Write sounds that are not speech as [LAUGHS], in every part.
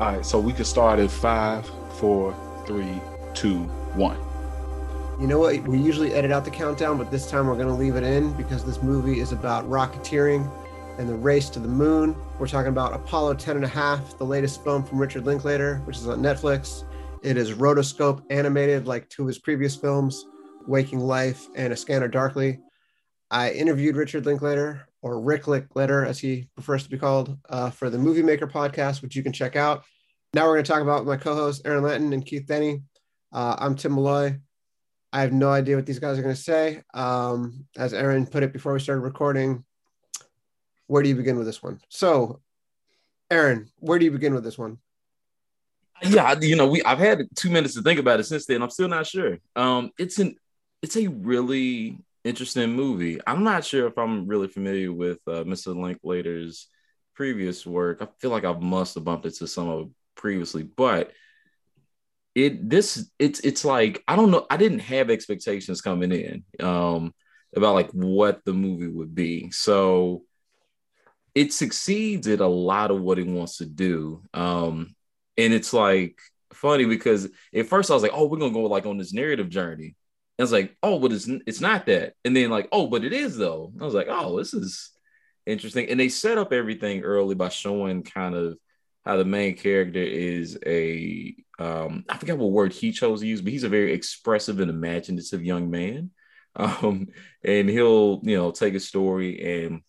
All right, so we can start at five, four, three, two, one. You know what? We usually edit out the countdown, but this time we're going to leave it in because this movie is about rocketeering and the race to the moon. We're talking about Apollo 10 and a half, the latest film from Richard Linklater, which is on Netflix. It is rotoscope animated like two of his previous films, Waking Life and A Scanner Darkly. I interviewed Richard Linklater, or Rick Linklater, as he prefers to be called, uh, for the Movie Maker podcast, which you can check out. Now we're going to talk about my co-hosts Aaron Lanton and Keith Denny. Uh, I'm Tim Molloy. I have no idea what these guys are going to say. Um, as Aaron put it before we started recording, where do you begin with this one? So, Aaron, where do you begin with this one? Yeah, you know, we I've had two minutes to think about it since then. I'm still not sure. Um, it's an it's a really interesting movie. I'm not sure if I'm really familiar with uh, Mr. Linklater's previous work. I feel like I must have bumped into some of it previously, but it this it's it's like I don't know. I didn't have expectations coming in um, about like what the movie would be. So it succeeds at a lot of what it wants to do. Um, and it's like funny because at first I was like, oh, we're gonna go like on this narrative journey. I was like, oh, but it's it's not that. And then like, oh, but it is though. I was like, oh, this is interesting. And they set up everything early by showing kind of how the main character is a um, I forget what word he chose to use, but he's a very expressive and imaginative young man. [LAUGHS] Um, and he'll, you know, take a story and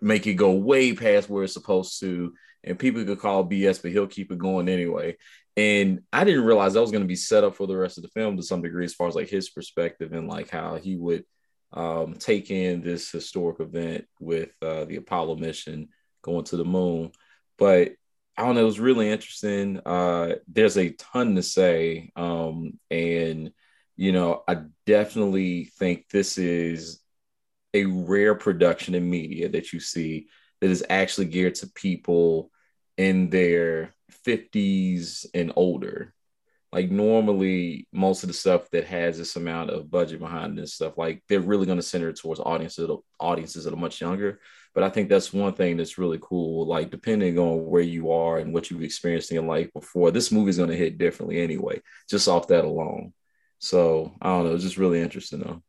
make it go way past where it's supposed to. And people could call BS, but he'll keep it going anyway. And I didn't realize that was going to be set up for the rest of the film to some degree, as far as like his perspective and like how he would um, take in this historic event with uh, the Apollo mission going to the moon. But I don't know, it was really interesting. Uh, there's a ton to say. Um, and, you know, I definitely think this is a rare production in media that you see that is actually geared to people in their 50s and older. Like normally, most of the stuff that has this amount of budget behind this stuff, like they're really going to center towards audiences audiences that are much younger. But I think that's one thing that's really cool. Like depending on where you are and what you've experienced in life before, this movie's going to hit differently anyway, just off that alone. So I don't know, it's just really interesting though.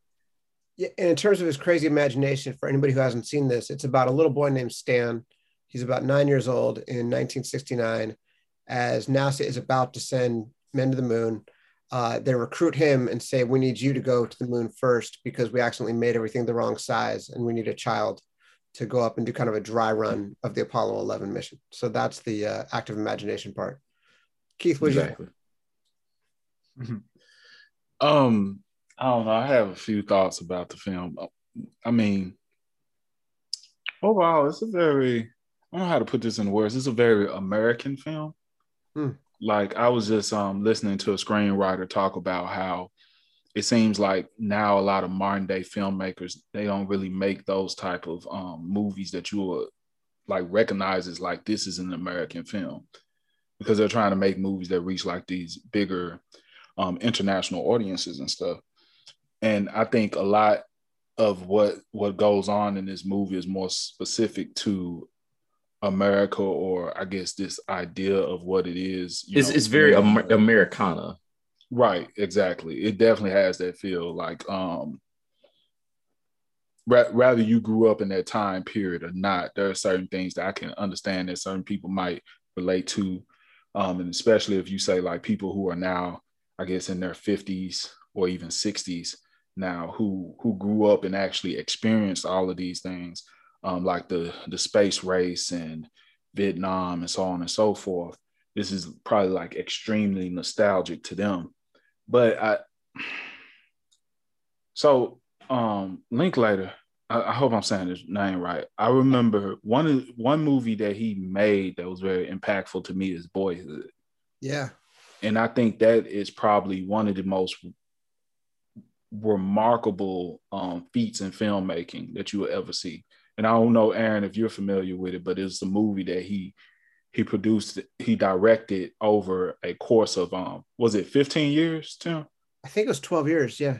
Yeah, and in terms of his crazy imagination, for anybody who hasn't seen this, it's about a little boy named Stan. He's about nine years old in 1969, as NASA is about to send men to the moon. Uh, they recruit him and say, "We need you to go to the moon first because we accidentally made everything the wrong size, and we need a child to go up and do kind of a dry run of the Apollo 11 mission." So that's the uh, active imagination part. Keith, what exactly. you? Um, I don't know. I have a few thoughts about the film. I mean, overall, it's a very I don't know how to put this in words. It's a very American film. Hmm. Like I was just um, listening to a screenwriter talk about how it seems like now a lot of modern day filmmakers they don't really make those type of um, movies that you would like recognize as like this is an American film because they're trying to make movies that reach like these bigger um, international audiences and stuff and I think a lot of what what goes on in this movie is more specific to America, or I guess this idea of what it is. It's, know, it's very Amer- Americana. Right, exactly. It definitely has that feel. Like, um, ra- rather you grew up in that time period or not, there are certain things that I can understand that certain people might relate to, um, and especially if you say like people who are now, I guess, in their fifties or even sixties now who who grew up and actually experienced all of these things um, like the the space race and Vietnam and so on and so forth. This is probably like extremely nostalgic to them. But I so um Linklater, I, I hope I'm saying his name right. I remember one one movie that he made that was very impactful to me is Boyhood. Yeah. And I think that is probably one of the most remarkable um, feats in filmmaking that you will ever see. And I don't know, Aaron, if you're familiar with it, but it's a movie that he he produced, he directed over a course of um, was it 15 years, Tim? I think it was 12 years. Yeah.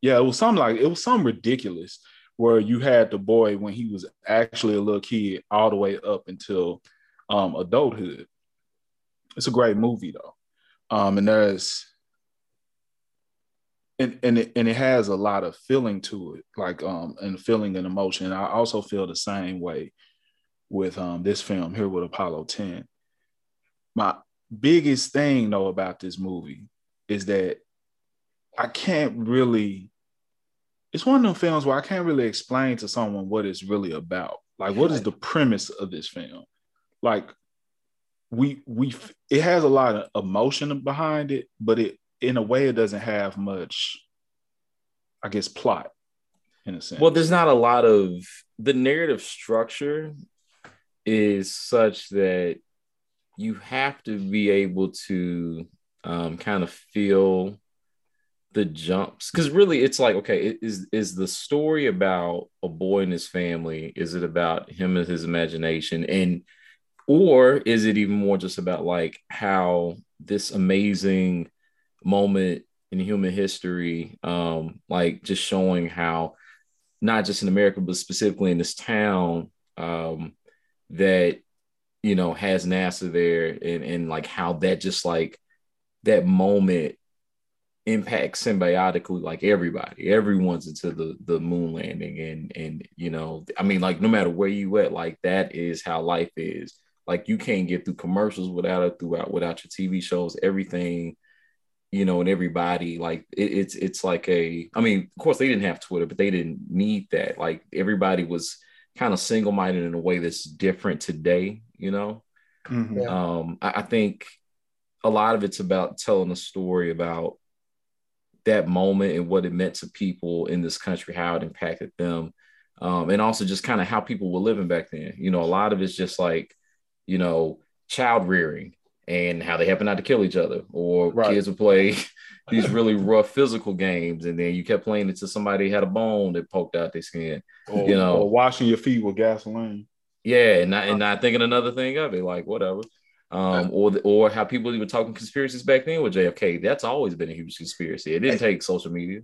Yeah, it was something like it was something ridiculous where you had the boy when he was actually a little kid all the way up until um, adulthood. it's a great movie though. Um, and there's and and it, and it has a lot of feeling to it, like um, and feeling and emotion. I also feel the same way with um this film here with Apollo 10. My biggest thing though about this movie is that I can't really it's one of them films where I can't really explain to someone what it's really about. Like, what is the premise of this film? Like, we we it has a lot of emotion behind it, but it in a way it doesn't have much, I guess, plot in a sense. Well, there's not a lot of the narrative structure is such that you have to be able to um, kind of feel the jumps. Because really it's like okay is is the story about a boy and his family? Is it about him and his imagination? And or is it even more just about like how this amazing moment in human history um like just showing how not just in america but specifically in this town um that you know has nasa there and and like how that just like that moment impacts symbiotically like everybody. Everyone's into the the moon landing and and you know i mean like no matter where you at like that is how life is. Like you can't get through commercials without it throughout without your tv shows everything you know and everybody like it, it's it's like a i mean of course they didn't have twitter but they didn't need that like everybody was kind of single-minded in a way that's different today you know mm-hmm. um I, I think a lot of it's about telling a story about that moment and what it meant to people in this country, how it impacted them. Um, and also just kind of how people were living back then. You know, a lot of it's just like, you know, child rearing and how they happen not to kill each other, or right. kids would play [LAUGHS] these really rough physical games, and then you kept playing it somebody had a bone that poked out their skin. Or, you know, or washing your feet with gasoline. Yeah, and not, and not thinking another thing of it, like whatever um, or the, or how people even talking conspiracies back then with JFK. That's always been a huge conspiracy. It didn't take social media.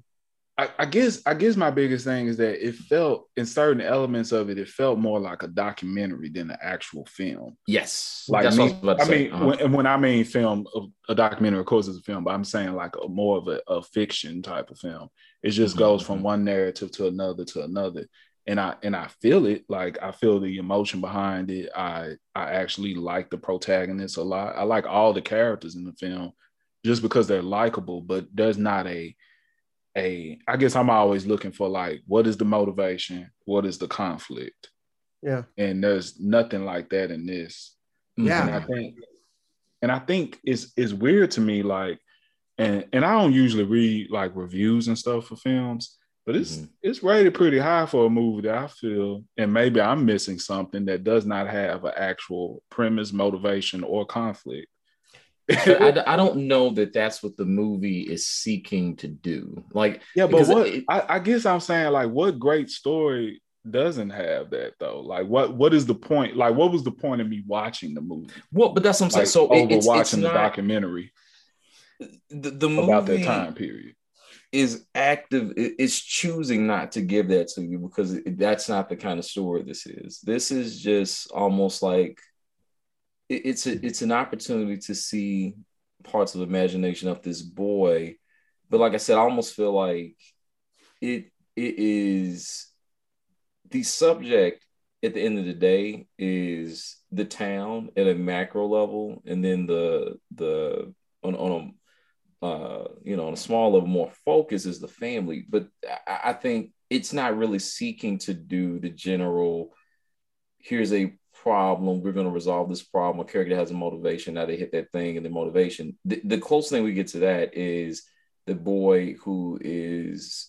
I, I, guess I guess my biggest thing is that it felt in certain elements of it, it felt more like a documentary than an actual film. Yes, like That's me, I, I mean, uh-huh. when, when I mean film, a documentary, of course, is a film, but I'm saying like a more of a, a fiction type of film. It just mm-hmm. goes from one narrative to another to another, and I and I feel it like I feel the emotion behind it. I I actually like the protagonist a lot. I like all the characters in the film just because they're likable, but there's not a a I guess I'm always looking for like what is the motivation? What is the conflict? Yeah. And there's nothing like that in this. Yeah. And I think and I think it's it's weird to me like and and I don't usually read like reviews and stuff for films but it's mm-hmm. it's rated pretty high for a movie that I feel, and maybe I'm missing something that does not have an actual premise, motivation, or conflict. I, [LAUGHS] I don't know that that's what the movie is seeking to do. Like, yeah, but what it, I, I guess I'm saying, like, what great story doesn't have that though? Like, what what is the point? Like, what was the point of me watching the movie? Well, but that's what I'm saying. Like, so over it's, watching it's the documentary the, the movie, about that time period is active is choosing not to give that to you because that's not the kind of story this is this is just almost like it's a, it's an opportunity to see parts of imagination of this boy but like i said i almost feel like it it is the subject at the end of the day is the town at a macro level and then the the on, on a uh, you know, on a small level, more focus is the family. But I, I think it's not really seeking to do the general. Here's a problem. We're going to resolve this problem. A character has a motivation. Now they hit that thing, and the motivation. The, the closest thing we get to that is the boy who is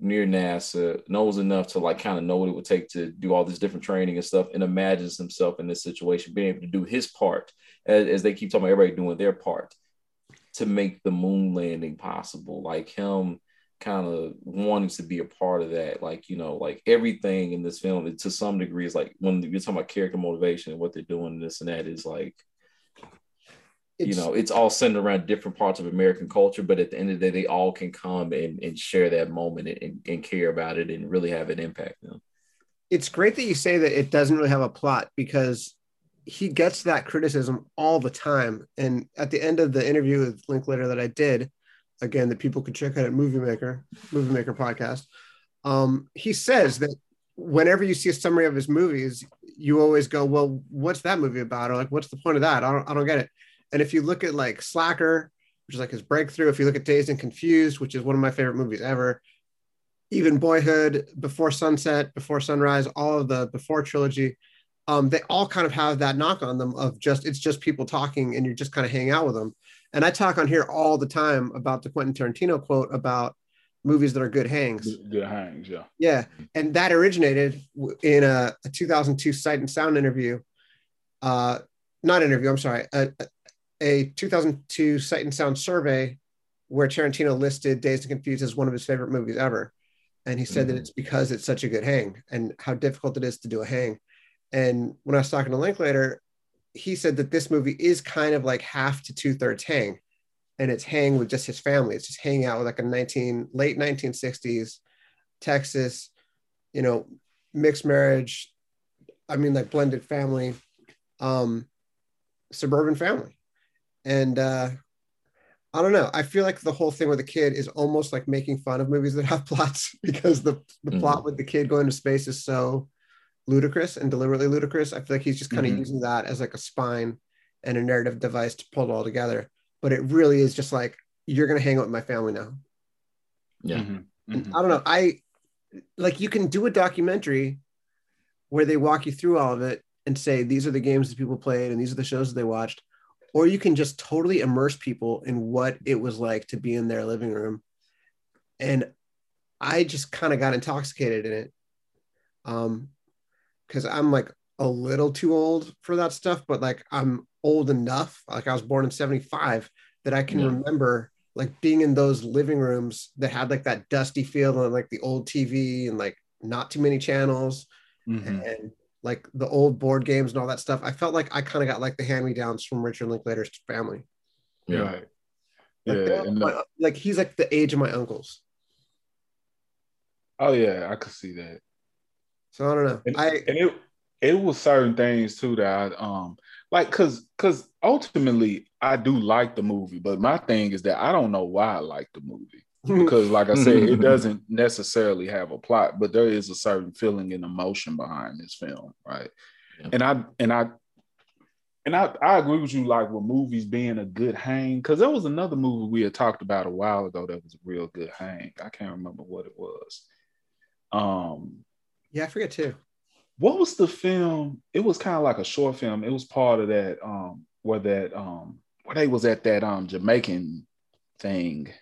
near NASA knows enough to like kind of know what it would take to do all this different training and stuff, and imagines himself in this situation, being able to do his part as, as they keep talking about everybody doing their part to make the moon landing possible. Like him kind of wanting to be a part of that. Like, you know, like everything in this film to some degree is like when you're talking about character motivation and what they're doing, this and that is like, it's, you know, it's all centered around different parts of American culture, but at the end of the day, they all can come and, and share that moment and, and care about it and really have an impact. You know? It's great that you say that it doesn't really have a plot because he gets that criticism all the time. And at the end of the interview with Linklater that I did, again, that people could check out at Movie Maker, Movie Maker podcast, um, he says that whenever you see a summary of his movies, you always go, "Well, what's that movie about?" Or like, "What's the point of that?" I don't, I don't get it. And if you look at like Slacker, which is like his breakthrough, if you look at Dazed and Confused, which is one of my favorite movies ever, even Boyhood, Before Sunset, Before Sunrise, all of the Before trilogy, um, they all kind of have that knock on them of just it's just people talking and you're just kind of hanging out with them. And I talk on here all the time about the Quentin Tarantino quote about movies that are good hangs. Good hangs, yeah. Yeah, and that originated in a, a 2002 Sight and Sound interview. Uh, not interview. I'm sorry. A, a 2002 Sight and Sound survey where Tarantino listed Dazed and Confused as one of his favorite movies ever, and he said mm-hmm. that it's because it's such a good hang and how difficult it is to do a hang. And when I was talking to Linklater, he said that this movie is kind of like half to two thirds hang, and it's hang with just his family. It's just hanging out with like a 19 late 1960s Texas, you know, mixed marriage. I mean, like blended family, um, suburban family, and uh, I don't know. I feel like the whole thing with the kid is almost like making fun of movies that have [LAUGHS] plots because the the mm-hmm. plot with the kid going to space is so ludicrous and deliberately ludicrous. I feel like he's just kind of mm-hmm. using that as like a spine and a narrative device to pull it all together. But it really is just like you're gonna hang out with my family now. Yeah. Mm-hmm. Mm-hmm. I don't know. I like you can do a documentary where they walk you through all of it and say these are the games that people played and these are the shows that they watched, or you can just totally immerse people in what it was like to be in their living room. And I just kind of got intoxicated in it. Um, because I'm like a little too old for that stuff, but like I'm old enough, like I was born in 75, that I can yeah. remember like being in those living rooms that had like that dusty feel and like the old TV and like not too many channels mm-hmm. and like the old board games and all that stuff. I felt like I kind of got like the hand me downs from Richard Linklater's family. Yeah. Right. Like, yeah. My, like he's like the age of my uncles. Oh yeah, I could see that. So I don't know. And, I and it it was certain things too that I um like cause cause ultimately I do like the movie, but my thing is that I don't know why I like the movie. Because [LAUGHS] like I said, it [LAUGHS] doesn't necessarily have a plot, but there is a certain feeling and emotion behind this film, right? Yeah. And I and I and I, I agree with you like with movies being a good hang because there was another movie we had talked about a while ago that was a real good hang i can't remember what it was um yeah, I forget too. What was the film? It was kind of like a short film. It was part of that um where that um where they was at that um Jamaican thing.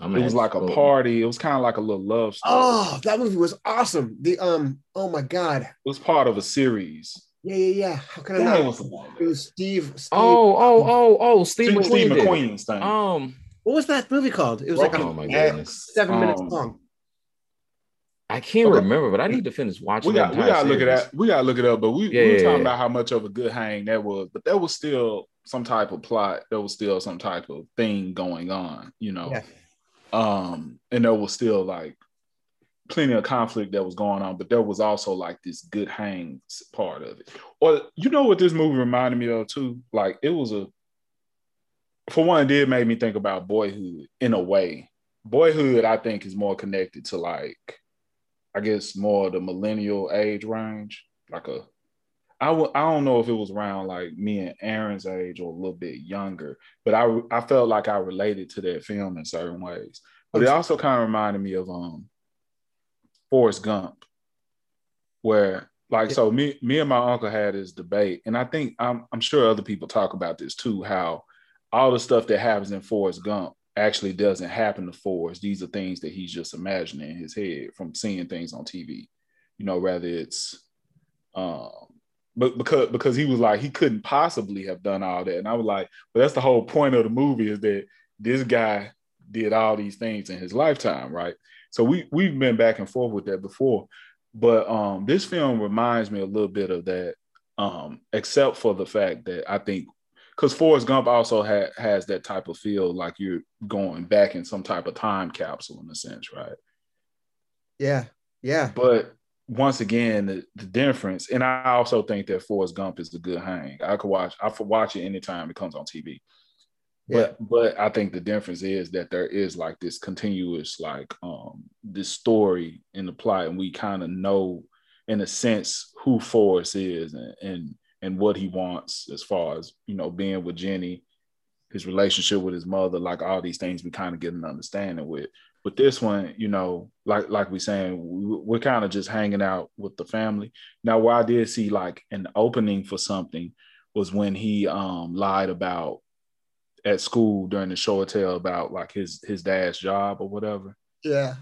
I'm it was like a party. It was kind of like a little love story. Oh, that movie was awesome. The um, oh my god, it was part of a series. Yeah, yeah, yeah. How can I know? It was Steve. Steve oh, oh, oh, oh, Steve, Steve, Steve McQueen's thing. Um, what was that movie called? It was like oh my goodness, seven um, minutes long. I can't okay. remember, but I need to finish watching. We got we gotta look at that. We gotta look it up. But we, yeah, we were talking yeah. about how much of a good hang that was, but there was still some type of plot. There was still some type of thing going on, you know. Yeah. Um, and there was still like plenty of conflict that was going on, but there was also like this good hang part of it. Or you know what this movie reminded me of too? Like it was a for one, it did make me think about boyhood in a way. Boyhood, I think, is more connected to like I guess more the millennial age range, like a I w- I don't know if it was around like me and Aaron's age or a little bit younger, but I I felt like I related to that film in certain ways. But it also kind of reminded me of um Forrest Gump, where like so me me and my uncle had this debate, and I think I'm I'm sure other people talk about this too, how all the stuff that happens in Forrest Gump actually doesn't happen to Forrest. These are things that he's just imagining in his head from seeing things on TV. You know, rather it's um but because because he was like he couldn't possibly have done all that. And I was like, but that's the whole point of the movie is that this guy did all these things in his lifetime, right? So we we've been back and forth with that before. But um this film reminds me a little bit of that, um, except for the fact that I think because Forrest Gump also ha- has that type of feel like you're going back in some type of time capsule in a sense, right? Yeah, yeah. But once again, the, the, difference, and I also think that Forrest Gump is a good hang. I could watch, I could watch it anytime it comes on TV. But yeah. but I think the difference is that there is like this continuous like um this story in the plot, and we kind of know in a sense who Forrest is and, and and what he wants as far as you know being with Jenny, his relationship with his mother, like all these things we kind of get an understanding with. But this one, you know, like like we saying, we're kind of just hanging out with the family. Now, where I did see like an opening for something was when he um lied about at school during the show or tell about like his his dad's job or whatever. Yeah.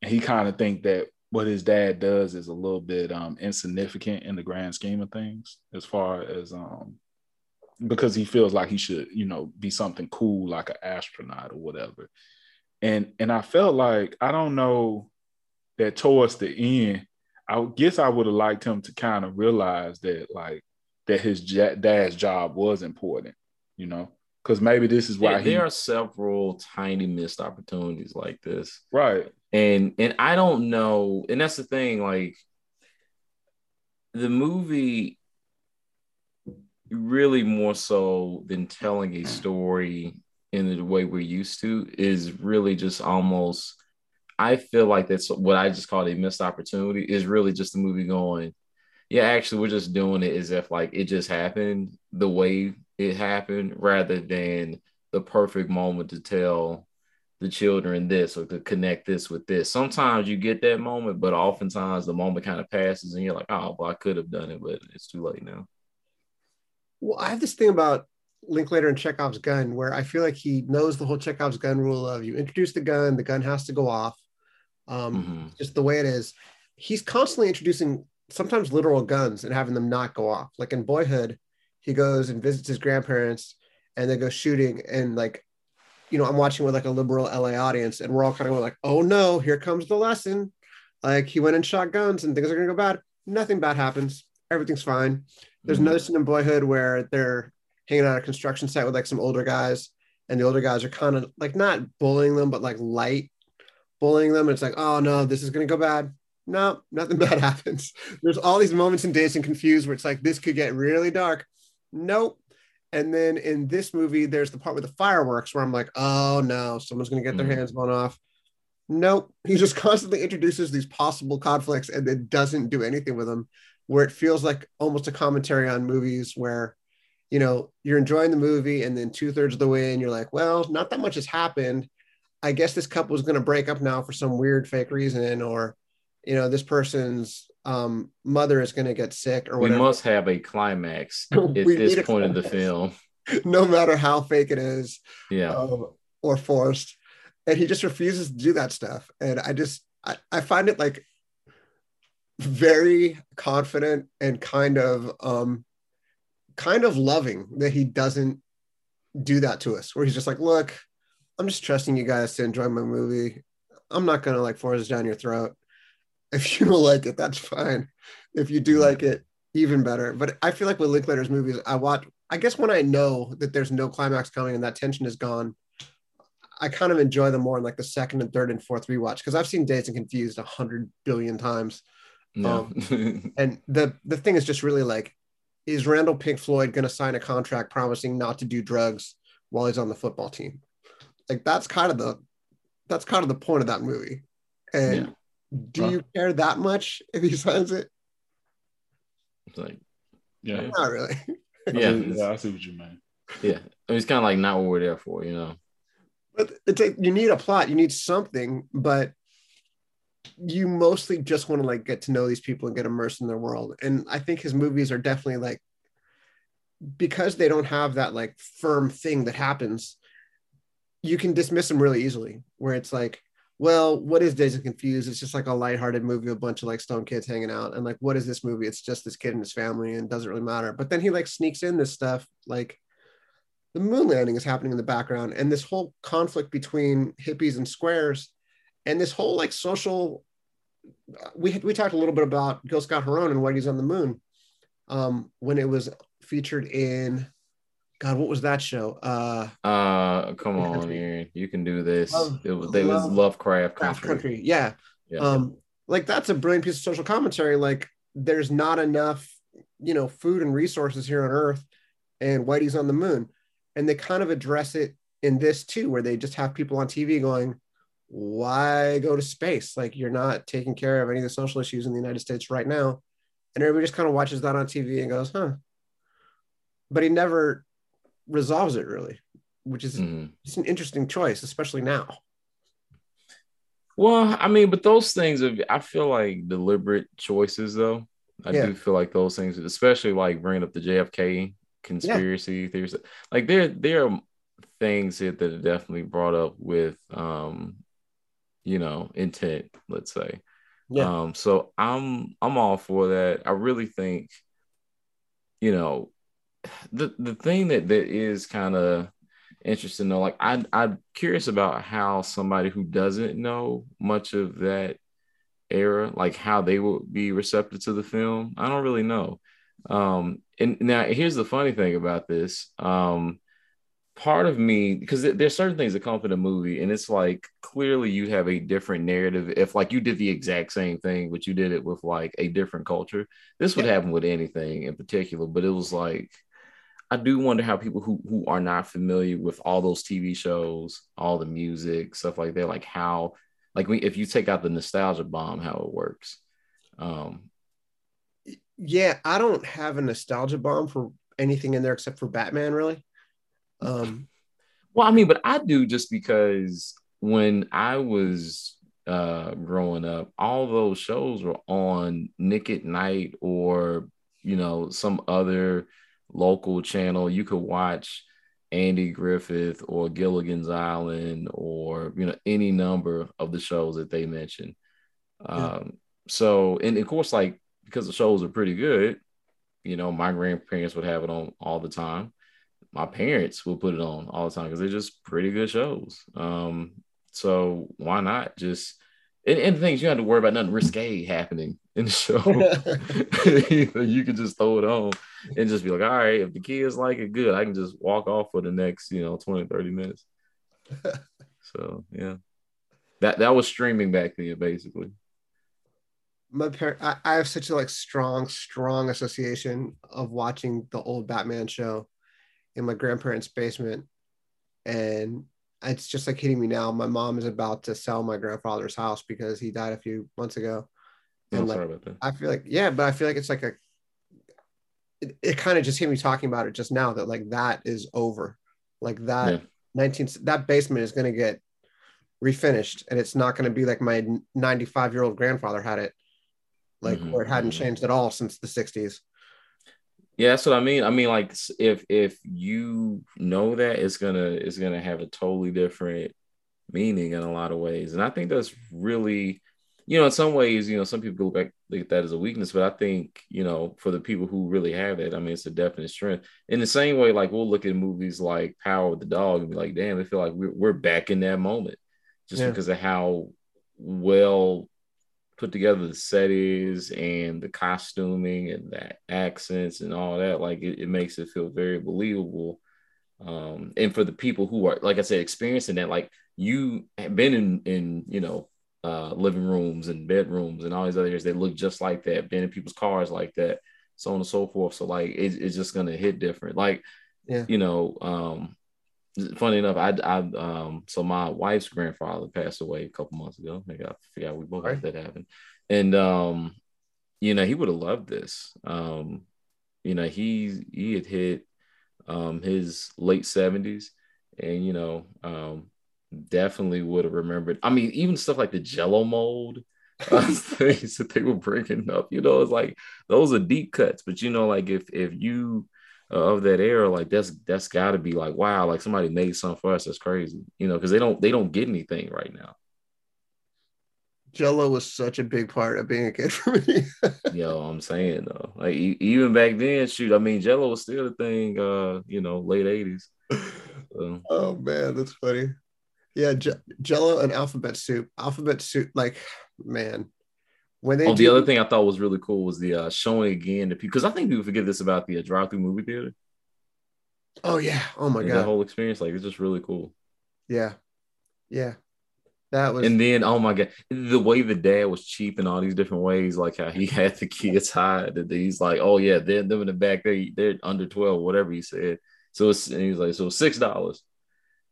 And he kind of think that what his dad does is a little bit um insignificant in the grand scheme of things as far as um because he feels like he should, you know, be something cool like an astronaut or whatever. And and I felt like I don't know that towards the end, I guess I would have liked him to kind of realize that like that his dad's job was important, you know, because maybe this is why yeah, he, there are several tiny missed opportunities like this, right? And and I don't know, and that's the thing, like the movie really more so than telling a story in the way we're used to is really just almost I feel like that's what I just call a missed opportunity is really just the movie going, yeah, actually we're just doing it as if like it just happened the way it happened rather than the perfect moment to tell the children this or to connect this with this. Sometimes you get that moment, but oftentimes the moment kind of passes and you're like, oh, well, I could have done it, but it's too late now. Well, I have this thing about Linklater and Chekhov's gun, where I feel like he knows the whole Chekhov's gun rule of you introduce the gun, the gun has to go off. Um, mm-hmm. Just the way it is. He's constantly introducing sometimes literal guns and having them not go off. Like in Boyhood, he goes and visits his grandparents and they go shooting and like, you know, I'm watching with like a liberal LA audience and we're all kind of like, oh no, here comes the lesson. Like he went and shot guns and things are gonna go bad. Nothing bad happens. Everything's fine. There's mm-hmm. another scene in Boyhood where they're hanging out at a construction site with like some older guys, and the older guys are kind of like not bullying them, but like light bullying them. And it's like, oh no, this is gonna go bad. No, nothing [LAUGHS] bad happens. There's all these moments in and Confused where it's like this could get really dark. Nope. And then in this movie, there's the part with the fireworks where I'm like, oh no, someone's gonna get their mm. hands blown off. Nope. He just [LAUGHS] constantly introduces these possible conflicts and then doesn't do anything with them, where it feels like almost a commentary on movies where you know, you're enjoying the movie, and then two thirds of the way, and you're like, well, not that much has happened. I guess this couple is going to break up now for some weird fake reason, or you know, this person's um, mother is going to get sick, or whatever. We must have a climax [LAUGHS] at this point of the film, [LAUGHS] no matter how fake it is, yeah, um, or forced. And he just refuses to do that stuff, and I just I, I find it like very confident and kind of um kind of loving that he doesn't do that to us, where he's just like, look, I'm just trusting you guys to enjoy my movie. I'm not gonna like force it down your throat. If you don't [LAUGHS] like it, that's fine. If you do like it, even better. But I feel like with Linklater's movies, I watch. I guess when I know that there's no climax coming and that tension is gone, I kind of enjoy them more in like the second and third and fourth rewatch because I've seen Dazed and Confused a hundred billion times. No. Um, [LAUGHS] and the the thing is just really like is Randall Pink Floyd going to sign a contract promising not to do drugs while he's on the football team? Like that's kind of the that's kind of the point of that movie. And yeah. Do you care that much if he [LAUGHS] signs it? It's like, yeah, not really. [LAUGHS] yeah, yeah, I see what you mean. Yeah, I mean, it's kind of like not what we're there for, you know. But it's a, you need a plot, you need something, but you mostly just want to like get to know these people and get immersed in their world. And I think his movies are definitely like because they don't have that like firm thing that happens, you can dismiss them really easily. Where it's like, well, what is Dazed and Confused? It's just like a lighthearted movie, a bunch of like stone kids hanging out. And like, what is this movie? It's just this kid and his family, and doesn't really matter. But then he like sneaks in this stuff like the moon landing is happening in the background, and this whole conflict between hippies and squares and this whole like social we we talked a little bit about Gil Scott Heron and Whitey's on the Moon um, when it was featured in God, what was that show? Uh, uh come on, Aaron, you can do this. Love, it was they love, was Lovecraft Country. Country. Yeah. yeah. Um, like that's a brilliant piece of social commentary. Like there's not enough, you know, food and resources here on Earth, and Whitey's on the moon, and they kind of address it in this too, where they just have people on TV going, "Why go to space? Like you're not taking care of any of the social issues in the United States right now," and everybody just kind of watches that on TV and goes, "Huh." But he never resolves it really, which is mm-hmm. it's an interesting choice, especially now. Well, I mean, but those things are, I feel like deliberate choices, though. I yeah. do feel like those things, especially like bringing up the JFK conspiracy yeah. theories, like there, there are things that are definitely brought up with, um, you know, intent. Let's say, yeah. Um, so I'm, I'm all for that. I really think, you know, the the thing that that is kind of interesting though. Like I I'm curious about how somebody who doesn't know much of that era, like how they would be receptive to the film. I don't really know. Um, and now here's the funny thing about this. Um, part of me because there's certain things that come from the movie and it's like clearly you have a different narrative if like you did the exact same thing but you did it with like a different culture this would yeah. happen with anything in particular but it was like I do wonder how people who who are not familiar with all those TV shows, all the music, stuff like that, like how, like we, if you take out the nostalgia bomb, how it works. Um, yeah, I don't have a nostalgia bomb for anything in there except for Batman, really. Um, well, I mean, but I do just because when I was uh growing up, all those shows were on Nick at Nite or you know some other local channel, you could watch Andy Griffith or Gilligan's Island or you know any number of the shows that they mentioned. Yeah. Um, so and of course, like because the shows are pretty good, you know, my grandparents would have it on all the time. My parents will put it on all the time because they're just pretty good shows. Um, so why not just and, and things you don't have to worry about nothing risque happening in the show. [LAUGHS] you can just throw it on and just be like, all right, if the kids like it, good. I can just walk off for the next, you know, 20, 30 minutes. [LAUGHS] so yeah. That that was streaming back then, basically. My parent I, I have such a like strong, strong association of watching the old Batman show in my grandparents' basement. And it's just like hitting me now. My mom is about to sell my grandfather's house because he died a few months ago. And oh, like, I feel like, yeah, but I feel like it's like a, it, it kind of just hit me talking about it just now that like that is over. Like that yeah. 19, that basement is going to get refinished and it's not going to be like my 95 year old grandfather had it, like mm-hmm. where it hadn't mm-hmm. changed at all since the 60s. Yeah, that's what I mean. I mean, like if if you know that it's gonna it's gonna have a totally different meaning in a lot of ways, and I think that's really, you know, in some ways, you know, some people go back look at that as a weakness, but I think you know, for the people who really have that, I mean, it's a definite strength. In the same way, like we'll look at movies like Power of the Dog and be like, damn, I feel like we're we're back in that moment, just yeah. because of how well put together the settings and the costuming and the accents and all that like it, it makes it feel very believable. Um and for the people who are like i said experiencing that like you have been in in you know uh living rooms and bedrooms and all these other areas that look just like that been in people's cars like that so on and so forth. So like it, it's just gonna hit different. Like yeah. you know um funny enough, I, I um so my wife's grandfather passed away a couple months ago. Maybe I forgot we both right. had that happen. And um, you know, he would have loved this. Um, you know, he he had hit um his late 70s and you know, um definitely would have remembered. I mean, even stuff like the jello mold. [LAUGHS] uh, [LAUGHS] things that they were breaking up, you know, it's like those are deep cuts. But you know, like if if you of that era, like that's that's got to be like wow, like somebody made something for us. That's crazy, you know, because they don't they don't get anything right now. Jello was such a big part of being a kid [LAUGHS] for me. Yo, I'm saying though, like even back then, shoot, I mean, Jello was still a thing. Uh, you know, late '80s. So. Oh man, that's funny. Yeah, J- Jello and alphabet soup. Alphabet soup, like man, when they oh, do- the other thing I thought was really cool was the uh, showing again to people because I think people forget this about the uh, drive-through movie theater. Oh yeah! Oh my and god! The whole experience, like, it's just really cool. Yeah, yeah. That was and then oh my god, the way the dad was cheap in all these different ways, like how he [LAUGHS] had the kids hide. That he's like, oh yeah, they're them in the back, they they're under twelve, whatever he said. So it's and he's like, so six dollars.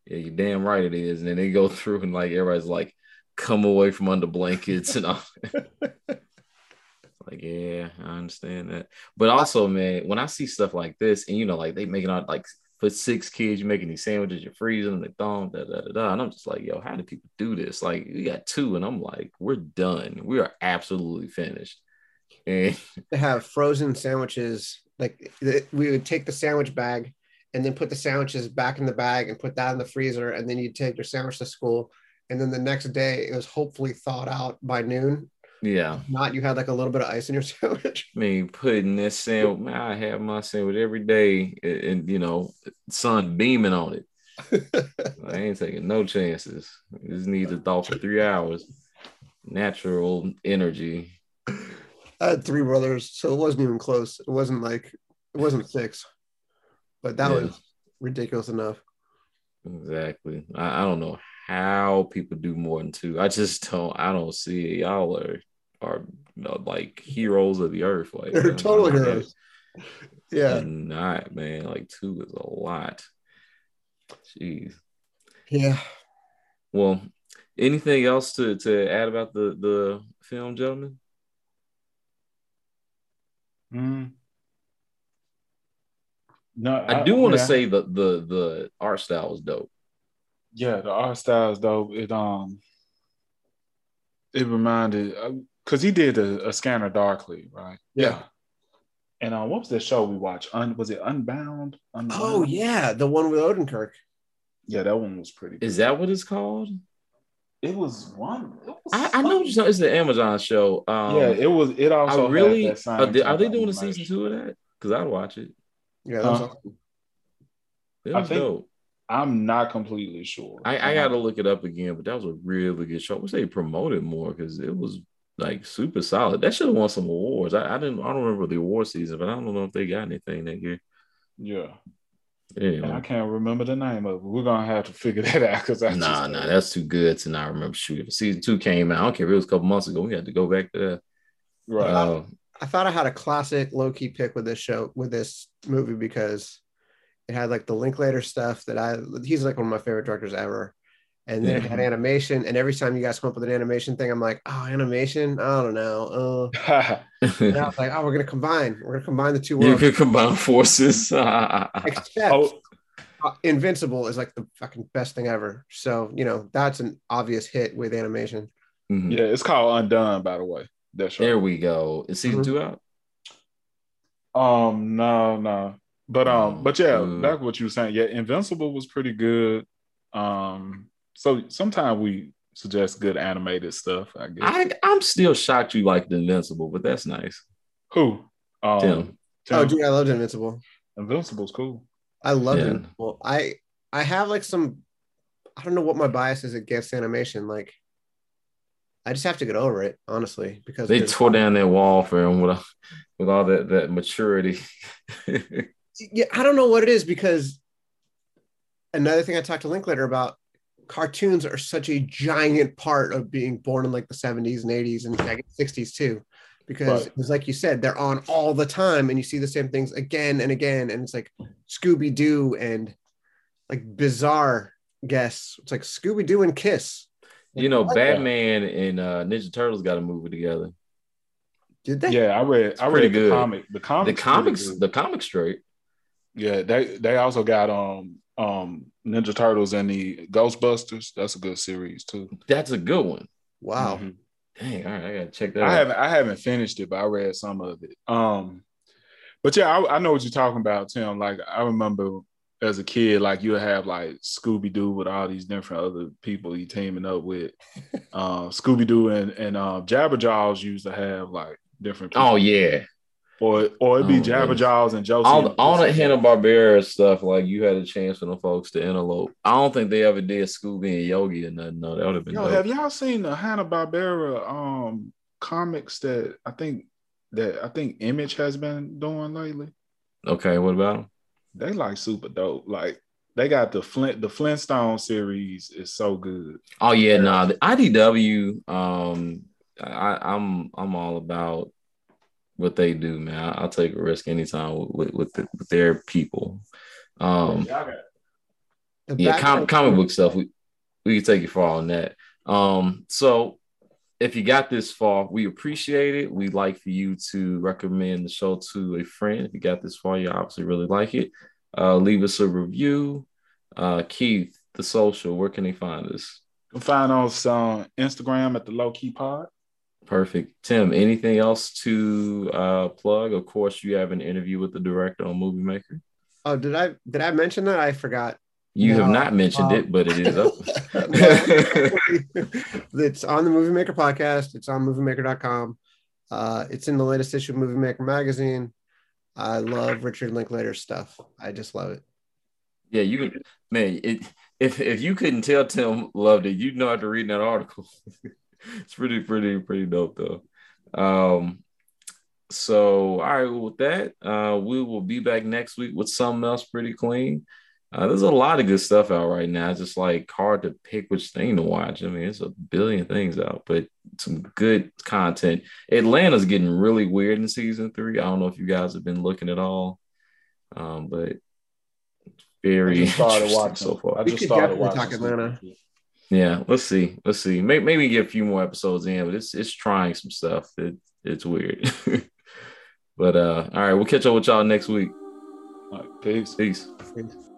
Yeah, you damn right it is. And then they go [LAUGHS] through and like everybody's like, come away from under blankets and all. [LAUGHS] like, yeah, I understand that. But also, man, when I see stuff like this, and you know, like they making out like for six kids, you're making these sandwiches, you're freezing them, they them, da, da, da, da. And I'm just like, yo, how do people do this? Like, we got two, and I'm like, we're done. We are absolutely finished. And [LAUGHS] they have frozen sandwiches. Like we would take the sandwich bag and then put the sandwiches back in the bag and put that in the freezer, and then you take your sandwich to school. And then the next day, it was hopefully thawed out by noon, yeah. Not you had like a little bit of ice in your [LAUGHS] sandwich. I mean, putting this sandwich, man, I have my sandwich every day and, and you know, sun beaming on it. [LAUGHS] I ain't taking no chances. Just need to thaw for three hours. Natural energy. I had three brothers, so it wasn't even close. It wasn't like it wasn't six, but that yeah. was ridiculous enough. Exactly. I, I don't know how people do more than two. I just don't. I don't see it. Y'all are are you know, like heroes of the earth. Like they're totally heroes. Yeah, not man. Like two is a lot. Jeez. Yeah. Well, anything else to to add about the the film, gentlemen? Mm. No, I, I do want to yeah. say the the the art style was dope. Yeah, the art style is dope. It um, it reminded because he did a, a, Scanner Darkly, right? Yeah. And uh, what was the show we watched? Un, was it Unbound? Unbound? Oh yeah, the one with Odenkirk. Yeah, that one was pretty. Good. Is that what it's called? It was one. It was I, I, know it's the Amazon show. Um, yeah, it was. It also I really. Are they, are they, doing a season two of that? Because I'd watch it. Yeah, that's uh, awesome. It was I think, dope. I'm not completely sure. I, I got to look it up again, but that was a really good show. I wish they promoted more because it was like super solid. That should have won some awards. I, I, didn't. I don't remember the award season, but I don't know if they got anything that year. Yeah. Yeah, I can't remember the name of it. We're gonna have to figure [LAUGHS] that out because nah, just, nah, that's too good to not remember. Shoot, if season two came out, I don't care if it was a couple months ago. We had to go back to that. Right. Uh, I thought I had a classic low key pick with this show with this movie because it had like the Linklater stuff that I he's like one of my favorite directors ever. And then it had animation, and every time you guys come up with an animation thing, I'm like, oh, animation? I don't know. Uh, [LAUGHS] and I was like, oh, we're gonna combine. We're gonna combine the two worlds. You can combine forces. [LAUGHS] Except oh. Uh, Invincible is like the fucking best thing ever. So you know that's an obvious hit with animation. Mm-hmm. Yeah, it's called Undone, by the way. That's right. There we go. Is season mm-hmm. two out? Um, no, no. But um, but yeah, back what you were saying. Yeah, Invincible was pretty good. Um, so sometimes we suggest good animated stuff. I guess. I, I'm still shocked you like the Invincible, but that's nice. Who? Um, Tim. Tim. Oh, dude, I loved Invincible. Invincible's cool. I love yeah. Invincible. I I have like some. I don't know what my bias is against animation. Like, I just have to get over it, honestly, because they tore down that wall for him with, with all that that maturity. [LAUGHS] yeah, I don't know what it is because another thing I talked to Linklater about cartoons are such a giant part of being born in like the 70s and 80s and 60s too because right. it's like you said they're on all the time and you see the same things again and again and it's like scooby-doo and like bizarre guests. It's like scooby-doo and kiss. You know like batman that. and uh ninja turtles got a movie together. Did they? Yeah i read i read the comic the comic the comics the comic straight yeah, they they also got um um Ninja Turtles and the Ghostbusters. That's a good series too. That's a good one. Wow. Mm-hmm. Dang, all right, I gotta check that I out. haven't I haven't finished it, but I read some of it. Um but yeah, I, I know what you're talking about, Tim. Like I remember as a kid, like you have like Scooby Doo with all these different other people you teaming up with. [LAUGHS] uh, Scooby Doo and and uh, Jabberjaws used to have like different. Oh, people. Oh yeah, or or it'd be oh, Jabberjaws and Josie. All, all the Hanna Barbera stuff, like you had a chance for the folks to interlope. I don't think they ever did Scooby and Yogi or nothing. No, that would have been. Yo, dope. have y'all seen the Hanna Barbera um comics that I think that I think Image has been doing lately? Okay, what about them? They like super dope. Like they got the Flint the Flintstone series is so good. Oh yeah, nah, the IDW. Um, I, I'm I'm all about what they do, man. I, will take a risk anytime with with, with, the, with their people. Um, yeah, com- comic book stuff. We we can take it far on that. Um, so if you got this far, we appreciate it. We'd like for you to recommend the show to a friend. If you got this far, you obviously really like it. Uh, leave us a review. Uh, Keith, the social, where can they find us? You can find us on Instagram at the Low Key Pod. Perfect. Tim, anything else to uh, plug? Of course, you have an interview with the director on Movie Maker. Oh, did I did I mention that? I forgot. You no, have not mentioned um, it, but it is up. [LAUGHS] it's on the Movie Maker podcast. It's on moviemaker.com. Uh, it's in the latest issue of Movie Maker magazine. I love Richard Linklater's stuff. I just love it. Yeah, you can, man. It, if if you couldn't tell Tim loved it, you'd know how to read that article. [LAUGHS] it's pretty, pretty, pretty dope though. Um, so all right, with that, uh, we will be back next week with something else pretty clean. Uh, there's a lot of good stuff out right now. It's just like hard to pick which thing to watch. I mean, it's a billion things out, but some good content. Atlanta's getting really weird in season three. I don't know if you guys have been looking at all, um, but very started watching so far. I just started watching Atlanta. Yeah, let's see. Let's see. Maybe, maybe get a few more episodes in, but it's it's trying some stuff. It, it's weird. [LAUGHS] but uh all right, we'll catch up with y'all next week. All right, peace. Peace. peace.